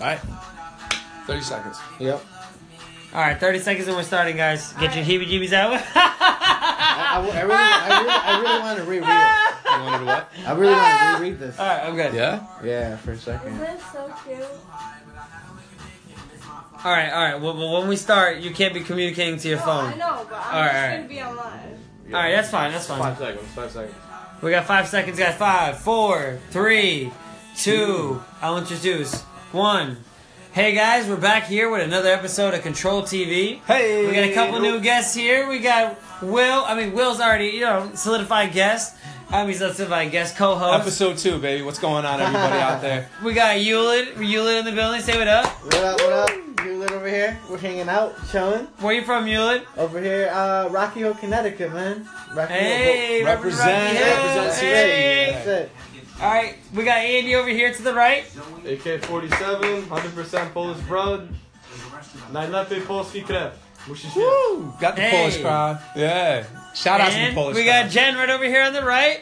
Right? 30 seconds. Yep. All right, 30 seconds and we're starting, guys. Get your heebie-jeebies out. I, I, I really, I really, I really want to reread it. You wanted what? I really want to reread this. All right, I'm good. Yeah? Yeah, for a Isn't second. this so cute? All right, all right. Well, well, when we start, you can't be communicating to your No, phone. I know, but I'm All just right. gonna be online. All right, that's fine. That's fine. Five seconds. Five seconds. We got five seconds, guys. Five, four, three, two. I'll introduce one. Hey guys, we're back here with another episode of Control TV. Hey! We got a couple new guests here. We got Will. I mean, Will's already, you know, solidified guest. I mean, solidified guest co-host. Episode two, baby. What's going on, everybody out there? We got Hewlett. Hewlett in the building. Say what up. What up, what up? You over here? We're hanging out, chilling. Where you from, Hewlett? Over here, uh, Rocky Hill, Connecticut, man. Rocky Hey, Hill. Represent- Rocky Hill. represent That's Hey. That's it. All right, we got Andy over here to the right. AK-47, 100% Polish blood. Najlepiej polski krew. Musisz wiedzieć. Woo! Got the Hey. Polish crowd. Yeah. Shout out to the and Polish we crowd. got Jen right over here on the right.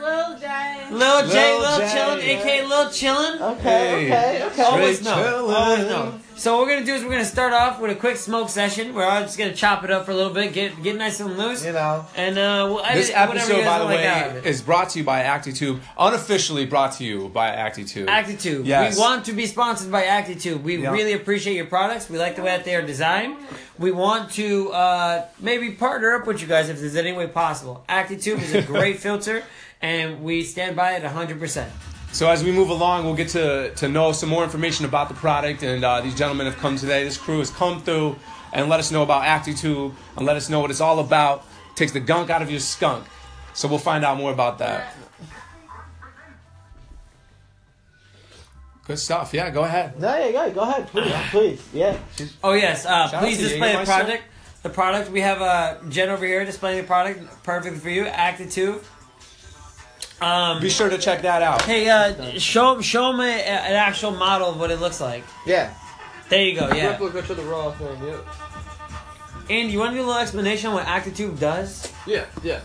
Lil J. Lil J, Lil Lil J, Chillin, yeah. aka Lil Chillin. Okay, Hey. okay, okay. Always Straight know. chillin'. Always know. So what we're gonna do is we're gonna start off with a quick smoke session. We're all just gonna chop it up for a little bit, get get nice and loose, You know. and uh, we'll This edit you episode, by the way, get out of it. is brought to you by ActiTube. Unofficially brought to you by ActiTube. ActiTube. Yes. We want to be sponsored by ActiTube. We Yeah. really appreciate your products. We like the way that they are designed. We want to uh, maybe partner up with you guys if there's any way possible. ActiTube is a great filter, and we stand by it 100%. So as we move along, we'll get to, to know some more information about the product. And uh, these gentlemen have come today. This crew has come through and let us know about ActiTube and let us know what it's all about. Takes the gunk out of your skunk. So we'll find out more about that. Good stuff. Yeah, go ahead. No, yeah, go, go ahead, please, please. Yeah. Oh yes, uh, please display the Jägermeister. product. The product we have uh, Jen over here displaying the product, perfect for you. ActiTube. Um, Be sure to check that out. hey, uh, show show them a, an actual model of what it looks like. yeah. There you go. Yeah. Replica to the raw thing, yeah. And you want to do a little explanation on what ActiTube does? Yeah, yeah.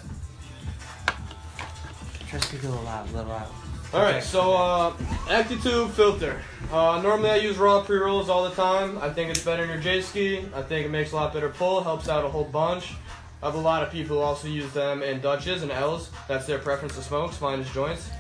Try to speak a little loud, a little loud. Alright, Okay. so uh, ActiTube filter. Uh, normally I use raw pre-rolls all the time. I think it's better in your J-Ski. I think it makes a lot better pull, helps out a whole bunch. I have a lot of people who also use them in Dutches and L's. That's their preference to smokes, mine is joints.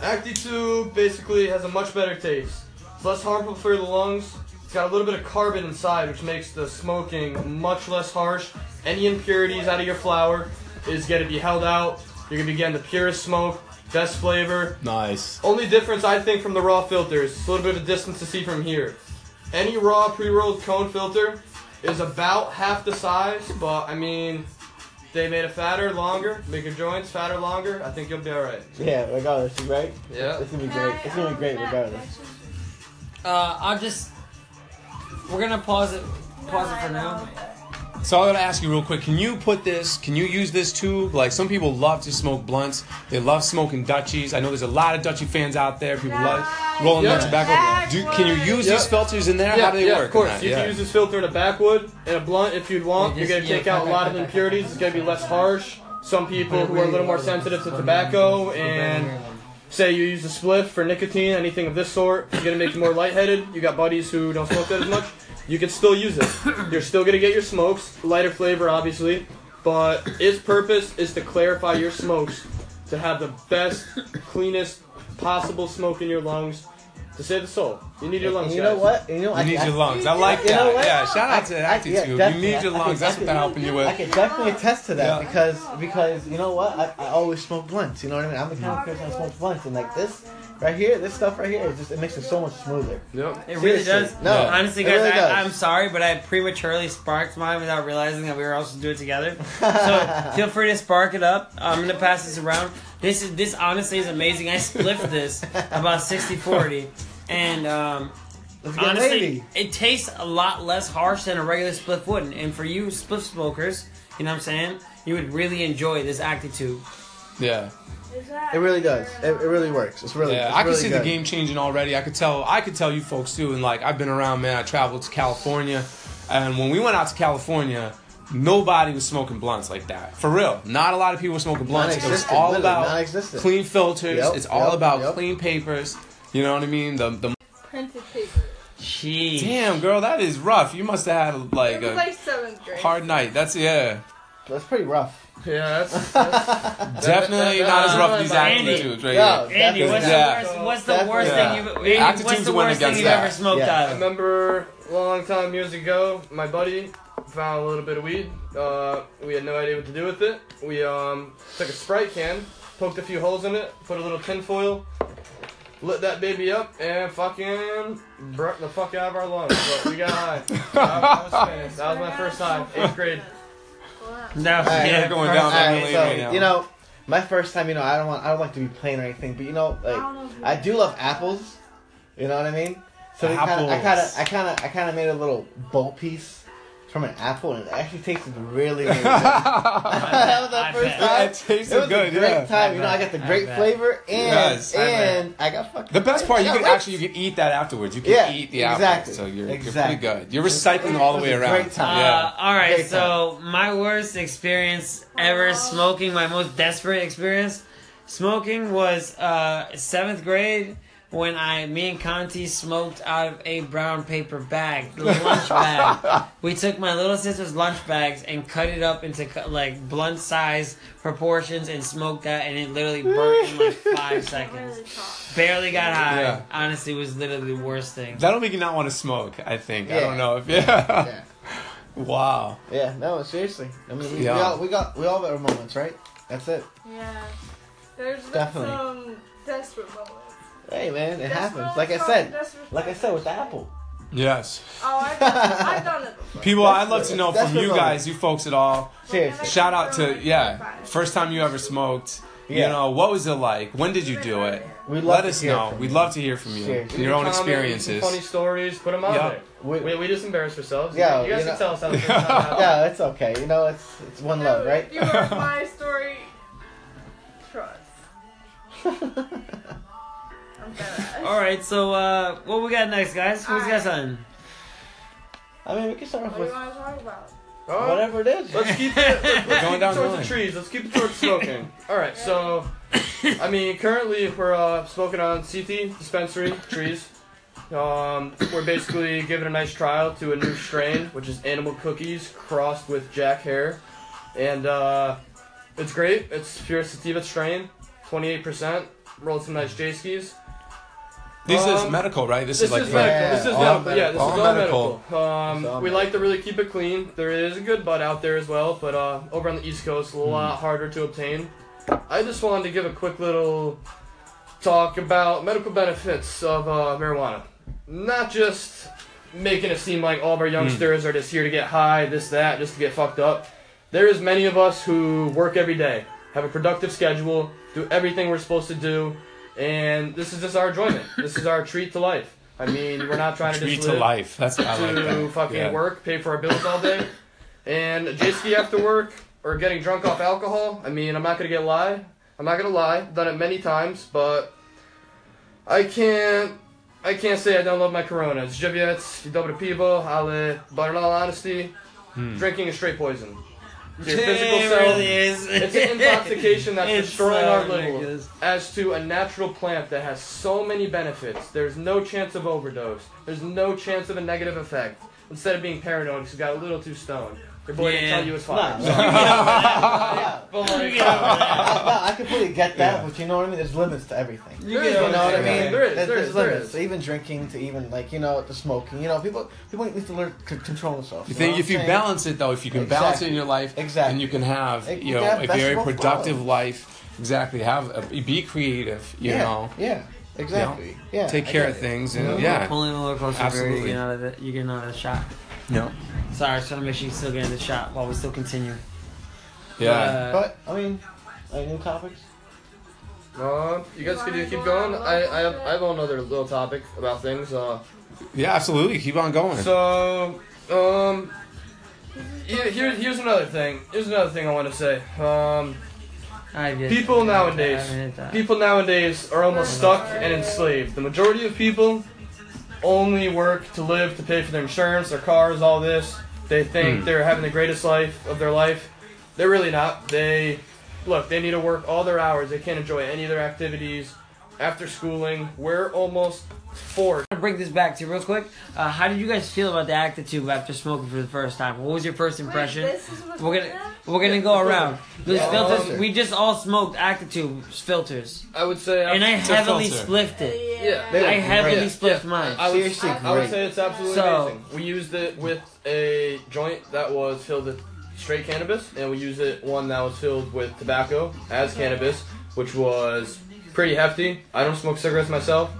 ActiTube basically has a much better taste. It's less harmful for the lungs. It's got a little bit of carbon inside, which makes the smoking much less harsh. Any impurities out of your flower is going to be held out. You're going to be getting the purest smoke, best flavor. Nice. Only difference I think from the raw filters, it's a little bit of distance to see from here. Any raw pre-rolled cone filter is about half the size, but I mean, they made it fatter, longer, make your joints fatter, longer. I think you'll be all right. Yeah, regardless, right? Yeah. It's gonna be great. It's gonna be great regardless. Uh, I'll just. We're gonna pause it. Pause it for now. So I'm gonna ask you real quick. Can you put this? Can you use this too? Like some people love to smoke blunts. They love smoking Dutchies. I know there's a lot of Dutchie fans out there. People love rolling Yeah. their tobacco. Do, can you use Yeah. these filters in there? Yeah, How do they yeah, work? of course. You Yeah. can use this filter in a backwood and a blunt if you'd want. You're gonna take out a lot of the impurities. It's gonna be less harsh. Some people who are a little more sensitive to tobacco and say you use a spliff for nicotine, anything of this sort, it's gonna make you more lightheaded. You got buddies who don't smoke that as much. You can still use it. You're still gonna get your smokes, lighter flavor, obviously, but its purpose is to clarify your smokes to have the best, cleanest possible smoke in your lungs to save the soul. You need your lungs, And you know what? You know, You I, need I, your lungs. I like You know that. what? Yeah, shout out to I- I- ActiTube. yeah, you need your I- I lungs. That's what they're helping you with. I with. can definitely attest to that Yeah. because because you know what? I, I always smoke blunts. You know what I mean? I'm the kind of person that smokes blunts, and like this right here, this stuff right here, it just it makes it so much smoother. Yep. It really does. No, honestly, guys, really I, I'm sorry, but I prematurely sparked mine without realizing that we were also doing it together. So feel free to spark it up. I'm gonna pass this around. This is this honestly is amazing. I split this about 60-40. And um, Let's get honestly, lady. it tastes a lot less harsh than a regular spliff would. And for you spliff smokers, you know what I'm saying, you would really enjoy this ActiTube. Yeah. It really does. It, it really works. It's really. Yeah, it's I can really see good. the game changing already. I could tell. I could tell you folks too. And like, I've been around, man. I traveled to California, and when we went out to California, nobody was smoking blunts like that. For real, not a lot of people were smoking blunts. It was all about clean filters. Yep, it's all yep, about yep. clean papers. You know what I mean? The the printed paper? Jeez. Damn, girl, that is rough. You must have had like It was a like seventh grade. hard night. That's yeah, That's pretty rough. Yeah, that's, that's definitely that- not as rough as that- these Andy. attitudes right No. here. Andy, what's Yeah. the worst? What's the Definitely. worst Yeah. thing you've? Andy, what's Attitudes the went worst thing you've ever smoked Yeah. I out of? remember a long time years ago, my buddy found a little bit of weed. Uh, we had no idea what to do with it. We um, took a Sprite can, poked a few holes in it, put a little tin foil, lit that baby up, and fucking broke the fuck out of our lungs. But we got high. I, I was. That was my first time, eighth grade. No, Alright, yeah, going down that Alright, so right now. you know, my first time, you know, I don't want, I don't like to be plain or anything, but you know, like I do love apples. You know what I mean? So they kinda, I kind of, I kind of, I kind of made a little bowl piece from an apple, and it actually tasted really, really good. that was the I first bet. time. It tasted It was good, a great yeah. time. I you know, I got the great flavor, and Yes, I and I got fucking. The best part, you can actually you can eat that afterwards. You can Yeah, eat the exactly. apple, so you're, Exactly. you're pretty good. You're recycling all the way It was a around. great time. Uh, Yeah. all right, Great so my worst experience ever smoking, my most desperate experience smoking was uh, seventh grade when I, me and Conti smoked out of a brown paper bag, the lunch bag. We took my little sister's lunch bags and cut it up into like blunt size proportions and smoked that, and it literally burnt in like five seconds. Barely got high. Yeah. Honestly, it was literally the worst thing. That'll make you not want to smoke. I think. I don't know if yeah. Yeah. wow. Yeah, no, seriously. I mean, we, Yeah. we all we got we all got our moments, right? That's it. Yeah. There's been Definitely. some desperate moments. Hey, man, it Desperate happens. Like I said, like I said with the apple. Yes. Oh, I've done, I've done it before. People, That's I'd love to know from you guys, you folks at all. Seriously. Shout out to yeah, first time you ever smoked. Yeah. You know, what was it like? When did you do it? We'd Let to us hear know. We'd you. love to hear from you. Seriously. Your own experiences. Funny stories. Put them out Yep. there. We, We, we just embarrass ourselves. Yeah, you guys you can tell us how the first time yeah, it's okay. You know, it's it's one love, No, right? If you heard my story, trust. I'm dead. All right, so uh, what we got next, guys? Who's got something? I mean, we can start off What do with you want to talk about? Oh, whatever it is. Let's keep it. Let's Going keep down it towards the the trees. Let's keep it towards smoking. All right. So, I mean, currently we're uh, smoking on CT dispensary trees. Um, we're basically giving a nice trial to a new strain, which is animal cookies crossed with Jack Herer, and uh, it's great. It's pure sativa strain, 28%. Rolled some nice J skis. This is Um, medical, right? This, This is like is very- medical. This is all medical. medical. Yeah, this All is all medical. medical. Um, all we like to really keep it clean. There is a good bud out there as well, but uh, over on the East Coast, a lot harder to obtain. I just wanted to give a quick little talk about medical benefits of uh, marijuana. Not just making it seem like all of our youngsters are just here to get high, this, that, just to get fucked up. There is many of us who work every day, have a productive schedule, do everything we're supposed to do, and this is just our enjoyment. this is our treat to life. I mean, we're not trying to treat just to life. That's I like to that. fucking Yeah. work, pay for our bills all day, and j ski after work or getting drunk off alcohol. I mean, I'm not gonna get lie. I'm not gonna lie. Done it many times, but I can't. I can't say I don't love my Coronas. Żywiec, dobre pivo, ale, but in all honesty, Hmm. drinking is straight poison. To your It physical really self, is. it's an intoxication that's It's destroying so our liver as to a natural plant that has so many benefits. There's no chance of overdose. There's no chance of a negative effect. Instead of being paranoid because you got a little too stoned. Your boy didn't Yeah. tell you it's Nah, fine. no. Yeah. But like, get over that. I, no, I completely get that, Yeah. but you know what I mean. There's limits to everything. You There get is You know what I that. mean? Yeah, there is, There's, there there's is, there limits. is. Even drinking to even like you know the smoking. You know, people people need to learn to control themselves. You know think what if I'm you saying? balance it though, if you can balance it Exactly. in your life, Exactly. and you can have You you know can have a very of both productive worlds. life, exactly. Have a, be creative, you yeah, know. yeah, exactly. Yeah, Take I care of it. things, and Mhm. yeah, Pulling the roller coaster, Absolutely. Absolutely. you get out of the, you get out of the shot. yeah, Sorry, I was trying to make sure you still get in the shot while we still continue. yeah. Uh, But I mean, any new topics? uh, you guys can keep going. I, I have I have another little topic about things. Uh, yeah, absolutely. Keep on going. so um, here, here here's another thing. Here's another thing I want to say. Um, I get People nowadays- that, I get that. people nowadays are almost stuck and enslaved. The majority of people only work to live, to pay for their insurance, their cars, all this. They think Hmm. they're having the greatest life of their life. They're really not. They look, they need to work all their hours. They can't enjoy any of their activities after schooling. We're almost four. to bring this back to you real quick. Uh, how did you guys feel about the ActiTube after smoking for the first time? What was your first impression? Wait, this is we're gonna in we're gonna go around. Those Yeah. filters, Um, we just all smoked ActiTube filters, I would say. and I heavily spliffed it. Yeah. They I heavily great. spliffed Yeah. mine. I would, Seriously, I would say it's absolutely So- amazing. We used it with a joint that was filled with straight cannabis, and we used it one that was filled with tobacco as cannabis, which was pretty hefty. I don't smoke cigarettes myself.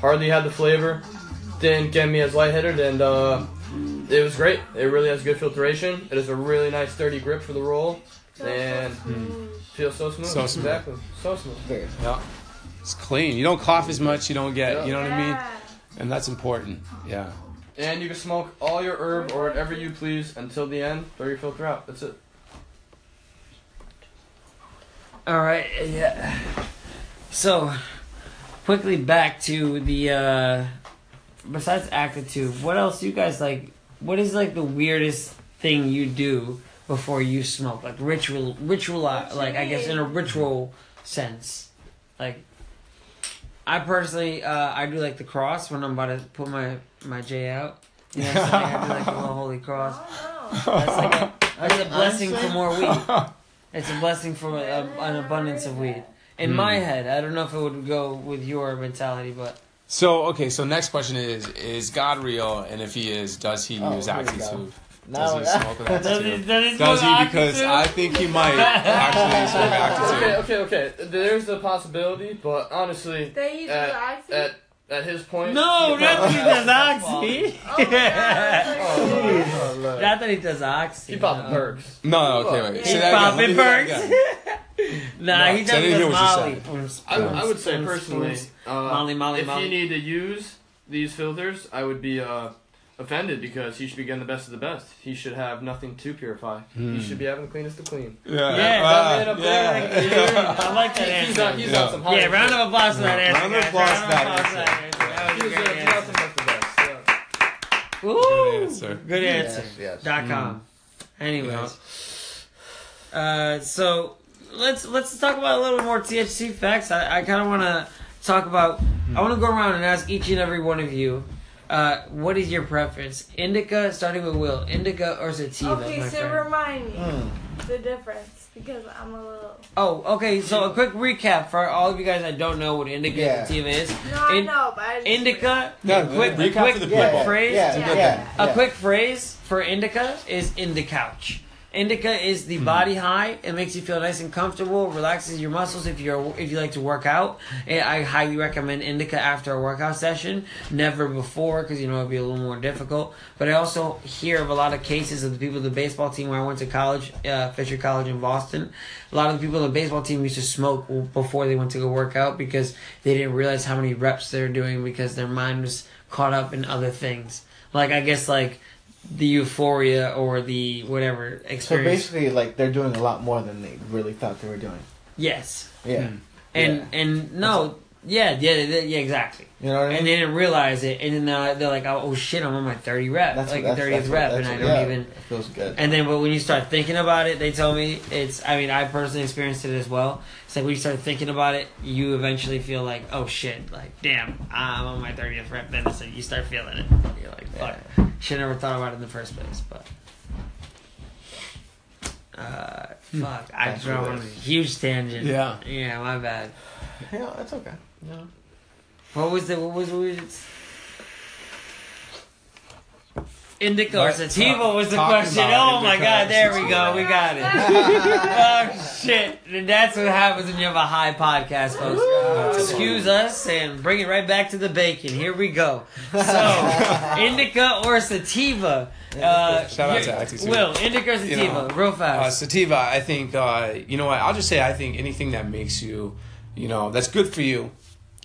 Hardly had the flavor. Didn't get me as lightheaded, and uh, it was great. It really has good filtration. It has a really nice sturdy grip for the roll, and feels so smooth. So smooth. Exactly. So smooth. Very. Yeah. It's clean. You don't cough as much. You don't get. Yeah. You know what I mean? And that's important. Yeah. And you can smoke all your herb or whatever you please until the end. Throw your filter out. That's it. All right, yeah. So, quickly back to the. uh Besides ActiTube, what else you guys like? What is like the weirdest thing you do before you smoke? Like ritual, ritual, you like I guess in a ritual sense. Like, I personally, uh I do like the cross when I'm about to put my my J out. You know what I'm saying? I do like the little holy cross. I don't know. That's like a, that's a blessing for more weed. It's a blessing for a, an abundance of weed. In my hmm. head, I don't know if it would go with your mentality, but So okay. So next question is: Is God real? And if He is, does He Oh, use here we No, Does he smoke with does ActiTube? does it Does he? Because ActiTube? I think he might actually smoke Okay, ActiTube. okay, okay. There's the possibility, but honestly, They use at, the at at his point. no, oh, oh, not that he does oxy. oh, God. Oh. Not that he does oxy. He popped no. perks. No, no, okay, wait. He's Say that again. Let me popping hear that perks. Again. Nah, No, he so does didn't hear with what you Molly. said. I, I would say personally, spoons. uh, Molly, Molly, if Molly. you need to use these filters, I would be uh, offended because he should be getting the best of the best. He should have nothing to purify. He should be having the cleanest of clean. Yeah, Yeah, ah, that man up yeah. there, I like that He's answer. on, he's Yeah. on some high. yeah, round of applause for that Yeah, answer. round of guys. applause Round for that applause for that answer. answer. That was a He's, great uh, he's answer. nothing but the best. Yeah. Woo! Good answer. Good answer. Yes, yes. Dot com. Anyways, uh, so let's let's talk about a little more THC facts. I, I kind of want to talk about. I want to go around and ask each and every one of you, uh, what is your preference? Indica, starting with Will. Indica or sativa, Okay, my so friend. remind me Mm. the difference because I'm a little. Oh, okay. So a quick recap for all of you guys that don't know what indica Yeah. and sativa is. No, I know, but I just Indica. Yeah, a quick, recap quick for the Yeah, people. phrase. Yeah, Yeah. yeah, A quick phrase for indica is in the couch. Indica is the body high. It makes you feel nice and comfortable, relaxes your muscles if you're if you like to work out. I highly recommend indica after a workout session, never before because you know it'd be a little more difficult. But I also hear of a lot of cases of the people of the baseball team where I went to college, uh, Fisher College in Boston. A lot of the people on the baseball team used to smoke before they went to go work out because they didn't realize how many reps they're doing because their mind was caught up in other things. Like I guess like the euphoria or the whatever experience. So basically, like they're doing a lot more than they really thought they were doing. yes, Yeah, Hmm. and Yeah. and no, yeah, yeah, yeah, yeah, exactly. you know what I mean. And they didn't realize it, and then they're, they're like, oh, oh shit, I'm on my thirty rep, That's like that's- thirtieth that's rep, what- and I don't yeah, even. It feels good. And then, but when you start thinking about it, they tell me it's. I mean, I personally experienced it as well. It's like when you start thinking about it, you eventually feel like, oh shit, like damn, I'm on my thirtieth rep. Then so you start feeling it. You're like, fuck, should never thought about it in the first place. But, uh, fuck, I That's drove on a huge tangent. Yeah. yeah, my bad. yeah, that's okay. Yeah. What was the what was what was it? Indica or sativa talk- was the question. Oh my god, there we go. We got it. oh shit. And that's what happens when you have a high podcast, folks. Excuse us and bring it right back to the bacon. Here we go. So, indica or sativa? Uh, Shout out to Active Will, indica or sativa? You know, Real Uh, fast. sativa, I think, uh, you know what? I'll just say, I think anything that makes you, you know, that's good for you,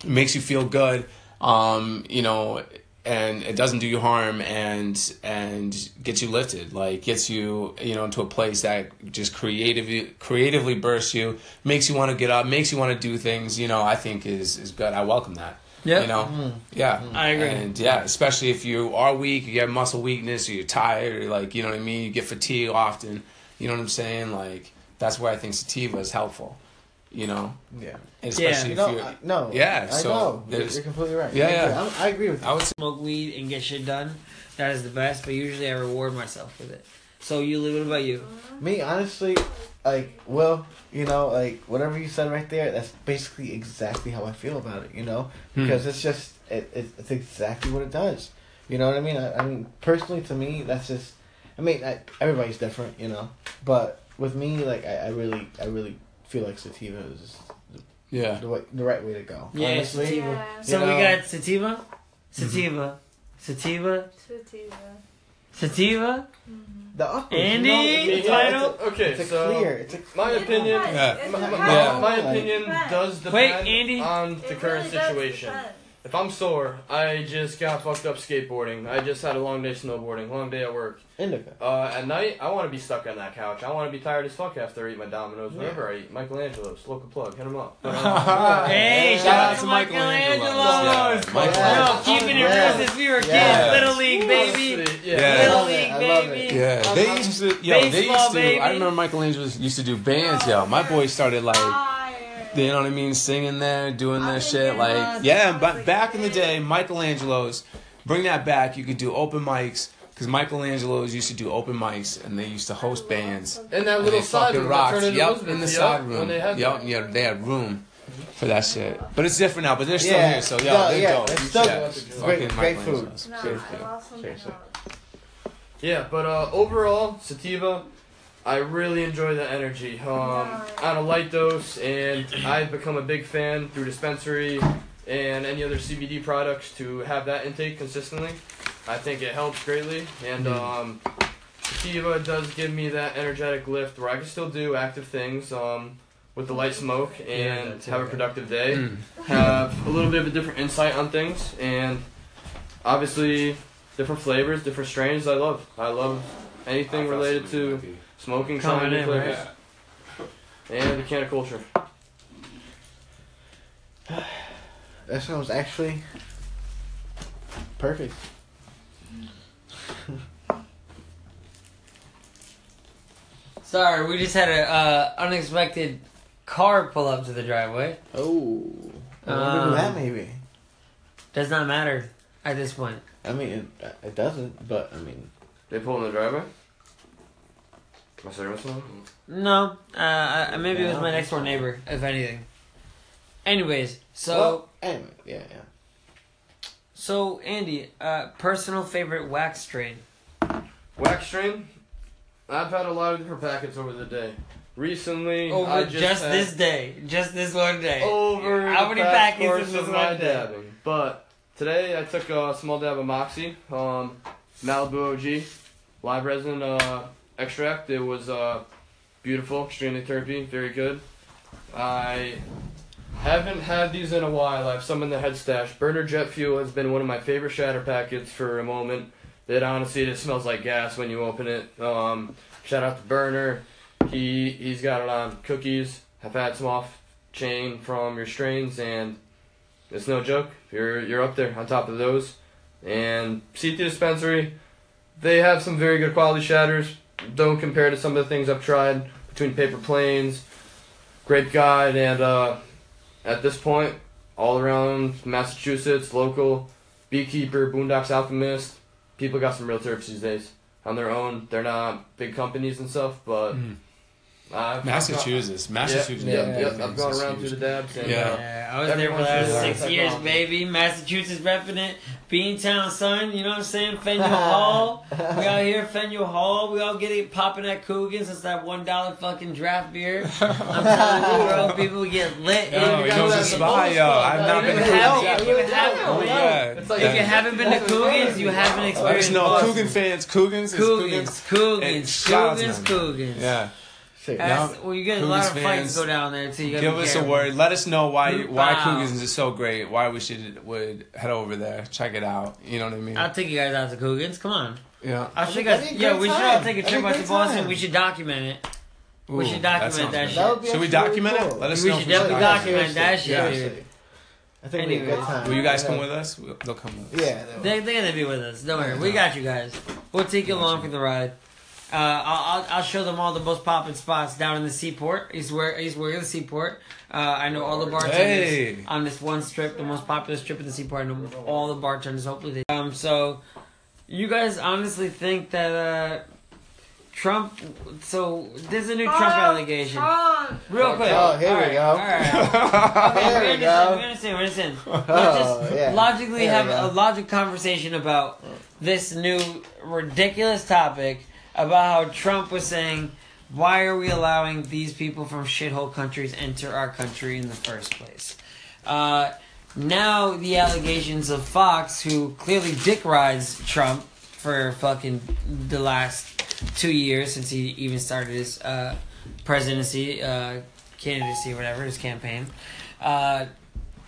makes you feel good, um, you know, and it doesn't do you harm and and gets you lifted, like gets you, you know, into a place that just creatively creatively bursts you, makes you want to get up, makes you want to do things. You know, I think is is good. I welcome that. yeah You know, yeah, I agree. And yeah, especially if you are weak, you have muscle weakness, or you're tired, or like you know what I mean. You get fatigue often. You know what I'm saying? Like that's where I think sativa is helpful. You know, Yeah. and especially You if know, you're. I, no. Yeah, I so know. You're, you're completely right. Yeah, I agree. yeah. I'm- I agree with you. I would Smoke weed and get shit done. That is the best, but usually I reward myself with it. So you, what about you? Me, honestly, like, well, you know, like whatever you said right there, that's basically exactly how I feel about it. You know, Hmm. because it's just it, it, it's exactly what it does. You know what I mean? I, I mean, personally, to me, that's just. I mean, I, everybody's different, you know, but with me, like, I, I really, I really feel like sativa is yeah. the way, the right way to go. Yeah, honestly, sativa. Yeah. So You we know- got sativa, sativa, mm-hmm. sativa, Sativa. sativa. Mm-hmm. the awkward, Andy? you know, it's, Yeah, title? it's a, Okay, it's so clear. It's a my It opinion. Yeah. It my, my. Yeah. my Like- opinion does depend Wait, Andy? on the It current really situation. depend. If I'm sore, I just got fucked up skateboarding. I just had a long day snowboarding, long day at work. indica. Uh, at night, I want to be stuck on that couch. I want to be tired as fuck after I eat my Domino's. Whenever I eat, Michelangelo's, local plug, hit him up. But, uh, Hey, shout out to Michelangelo's. Yeah, Yo, Michelangelo's. keeping it Yeah. real since we were kids. Yeah. Little league, baby. Yeah. Yeah. Little I love league, I love baby. it. Yeah, they used to. Yo, they Baseball, used to. baby. I remember Michelangelo used to do bands. Yo, my boys started like, Fire. You know what I mean, singing there, doing their shit. doing Like, yeah, but back in the day, Michelangelo's, bring that back. You could do open mics because Michelangelo's used to do open mics and they used to host bands. In that little they side fucking room rocked. Yep, in the yep, side room. they had Yep, yeah, they had room for that shit. But it's different now. But they're still Yeah. here, so yeah, No, they're yeah, dope. it's still- should- it's great- great Michelangelo's. No, Seriously. I lost something Seriously. else. Yeah, but uh, overall, sativa, I really enjoy the energy. Um, on a light dose, and I've become a big fan through dispensary and any other CBD products to have that intake consistently. I think it helps greatly, and um, sativa does give me that energetic lift where I can still do active things um, with the light smoke and it, have a productive day. Mm. Have a little bit of a different insight on things, and obviously different flavors, different strains. I love. I love anything related to smoking, trying Coming in, flavors, right? and the can of culture. That sounds actually perfect. Sorry, we just had an uh, unexpected car pull up to the driveway. Oh, Um, that maybe. Does not matter at this point. I mean, it, it doesn't, but I mean, They pull in the driveway. My service one. No, uh, uh, maybe it was my next door neighbor, if anything. Anyways, so well, anyway, yeah, yeah. so Andy, uh, personal favorite wax strain. Wax strain. I've had a lot of different packets over the day. Recently, Over I just, just, had this day, just this one day. over How the many past packets course is this one day? dabbing. But today I took a small dab of Moxie, um, Malibu OG, live resin uh, extract. It was uh, beautiful, extremely terpy, very good. I haven't had these in a while. I have some in the head stash. Burner Jet Fuel has been one of my favorite shatter packets for a moment. That honestly, it smells like gas when you open it. Um, shout out to Burner. He he's got it on cookies. I've had some off chain from your strains, and it's no joke. You're you're up there on top of those. And CT Dispensary, they have some very good quality shatters. Don't compare to some of the things I've tried between Paper Planes, Grape Guide, and uh, at this point, all around Massachusetts, local, Beekeeper, Boondocks Alchemist, people got some real terps these days on their own. They're not big companies and stuff, but Mm. I've, Massachusetts, Massachusetts. Yep, got yep, big yep. I've gone around huge. through the dabs, and Yeah. uh, Yeah, I was there for the last six learn years, baby. Massachusetts repping it. Beantown, son. You know what I'm saying? Faneuil Hall. We out here, Faneuil Hall. We all get it popping at Coogan's. It's that one dollar fucking draft beer. I'm telling you, bro. People get lit. Yo, If he you knows guys- spot, yo. I've not been to Coogan's you haven't- Oh, yeah. It's like- If you haven't been to Coogan's, you haven't Let experienced us know, Boston. Coogan fans, Coogan's, is Coogan's, Coogan's, And shout out to Coogan's. Coogan's. Yeah, Shit. Now, well, you get a lot of Coogan's fights fans, go down there too. You gotta give us a word. Let us know why why Wow. Coogan's is so great. Why we should would head over there, check it out. You know what I mean? I'll take you guys out to Coogan's. Come on. yeah. I'll show you That'd guys. be a Yeah, great we should all take a trip be out to Boston. time. We should document it. We should document sounds that shit. That Should we actually really document it? Let us We know. should if definitely document that shit, Yeah. dude. I think it'd be a good time. Will you guys come with us? They'll come with us. Yeah. they will. They, they're gonna be with us. Don't worry. We got you guys. We'll take you along for the ride. Uh, I'll, I'll I'll show them all the most popping spots down in the seaport. He's where he's where the seaport. Uh, I know all the bartenders Hey. on this one strip, the most popular strip in the seaport. I know all the bartenders. Hopefully, they um. So, you guys honestly think that uh, Trump? So there's a new Trump Trump, allegation. Trump. Real quick. Oh, here All we go. All right. Okay, There we we understand. go. We understand. We understand. Oh, Let's just yeah. logically There have a logic conversation about this new ridiculous topic about how Trump was saying, "Why are we allowing these people from shithole countries enter our country in the first place?" Uh, now the allegations of Fox, who clearly dick rides Trump for fucking the last two years since he even started his uh, presidency, uh, candidacy, whatever his campaign, uh,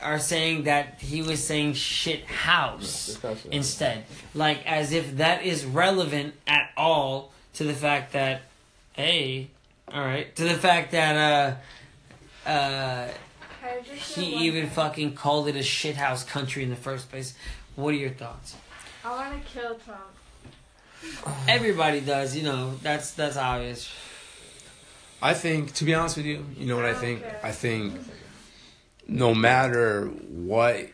are saying that he was saying shit house instead, like as if that is relevant at all to the fact that, hey, all right, to the fact that uh, uh, Can I just say he even thing? fucking called it a shithouse country in the first place. What are your thoughts? I want to kill Trump. Everybody does, you know. That's that's obvious. I think, to be honest with you, you know what I think? Okay. I think no matter what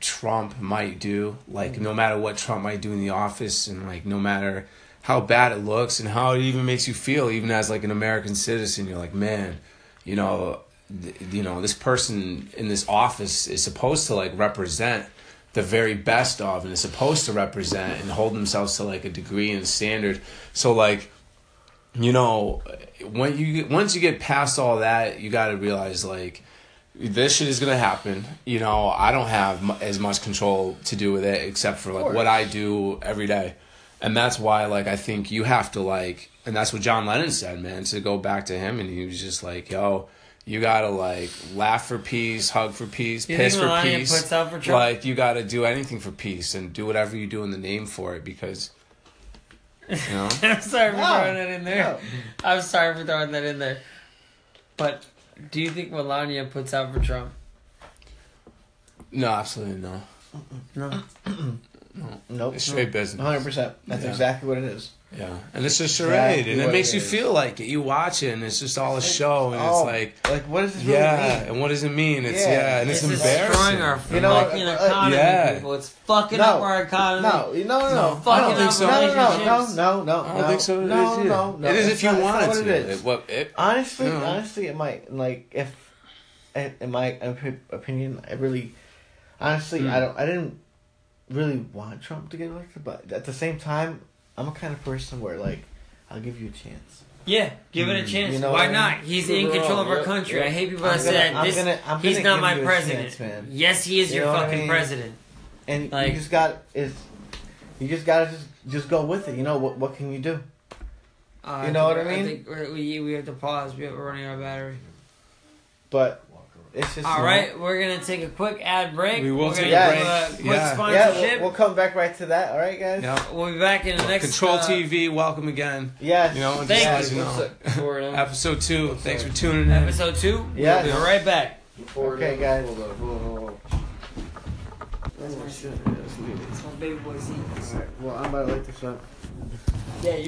Trump might do, like no matter what Trump might do in the office, and like no matter how bad it looks and how it even makes you feel, even as like an American citizen, you're like, man, you know, th- you know, this person in this office is supposed to like represent the very best of, and is supposed to represent and hold themselves to like a degree and standard. So like you know, when you once you get past all that, you got to realize like this shit is gonna happen. You know, I don't have mu- as much control to do with it except for like what I do every day, and that's why like I think you have to like, and that's what John Lennon said, man. To go back to him, and he was just like, yo. You gotta like laugh for peace, hug for peace, You piss for peace. puts up for Trump? Like you gotta do anything for peace and do whatever you do in the name for it because you know. I'm sorry for No, throwing that in there. no. I'm sorry for throwing that in there. But do you think Melania puts out for Trump? No, absolutely no. No. Nope. It's straight business. 100%. That's Yeah. exactly what it is. Yeah, and it's a charade, Exactly and it makes it you is. feel like it. You watch it, and it's just all a show, and Oh, it's like, like, what does this really yeah, mean? and what does it mean? It's Yeah. yeah, and it's, It's embarrassing. destroying our You know what, fucking uh, economy, yeah. people. It's fucking No. up our economy. No, no, no, no. No, I fucking don't think up so. No, no, no, relationships. no, no, I don't no. think so. No, it is. no, no. It is It's if you not- it's want not it what to. It is. It- what it, Honestly, No. honestly, it might like if, in in my opi- opinion, I really, honestly, Hmm. I don't, I didn't really want Trump to get elected, but at the same time, I'm a kind of person where like, I'll give you a chance. Yeah, give it a chance. You know Why I not? He's in control of our country. I hate people I'm that gonna- say I'm this. gonna- I'm he's gonna not my president. chance. Yes, he is You your what I fucking mean? president. And Like- you just got is, you just gotta just just go with it. You know what? What can you do? Uh, You know think- what I mean? think we're- we we have to pause. We- We're running out of battery. But it's just All you know- we're gonna take a quick ad break. We will We're take gonna a do break. a quick Yeah. Yeah, sponsorship. we'll, we'll come back right to that. All right, guys. yeah. we'll be back in the next Control uh, TV, welcome again. Yes. You know, and Thank just you. know, episode two. Thanks for tuning in. Episode two. Yeah. We'll be right back. Okay, guys. Hold on, hold on, hold on. That's my shit. That's my baby boy seat. All right. Well, I'm about to light this up. Yeah, you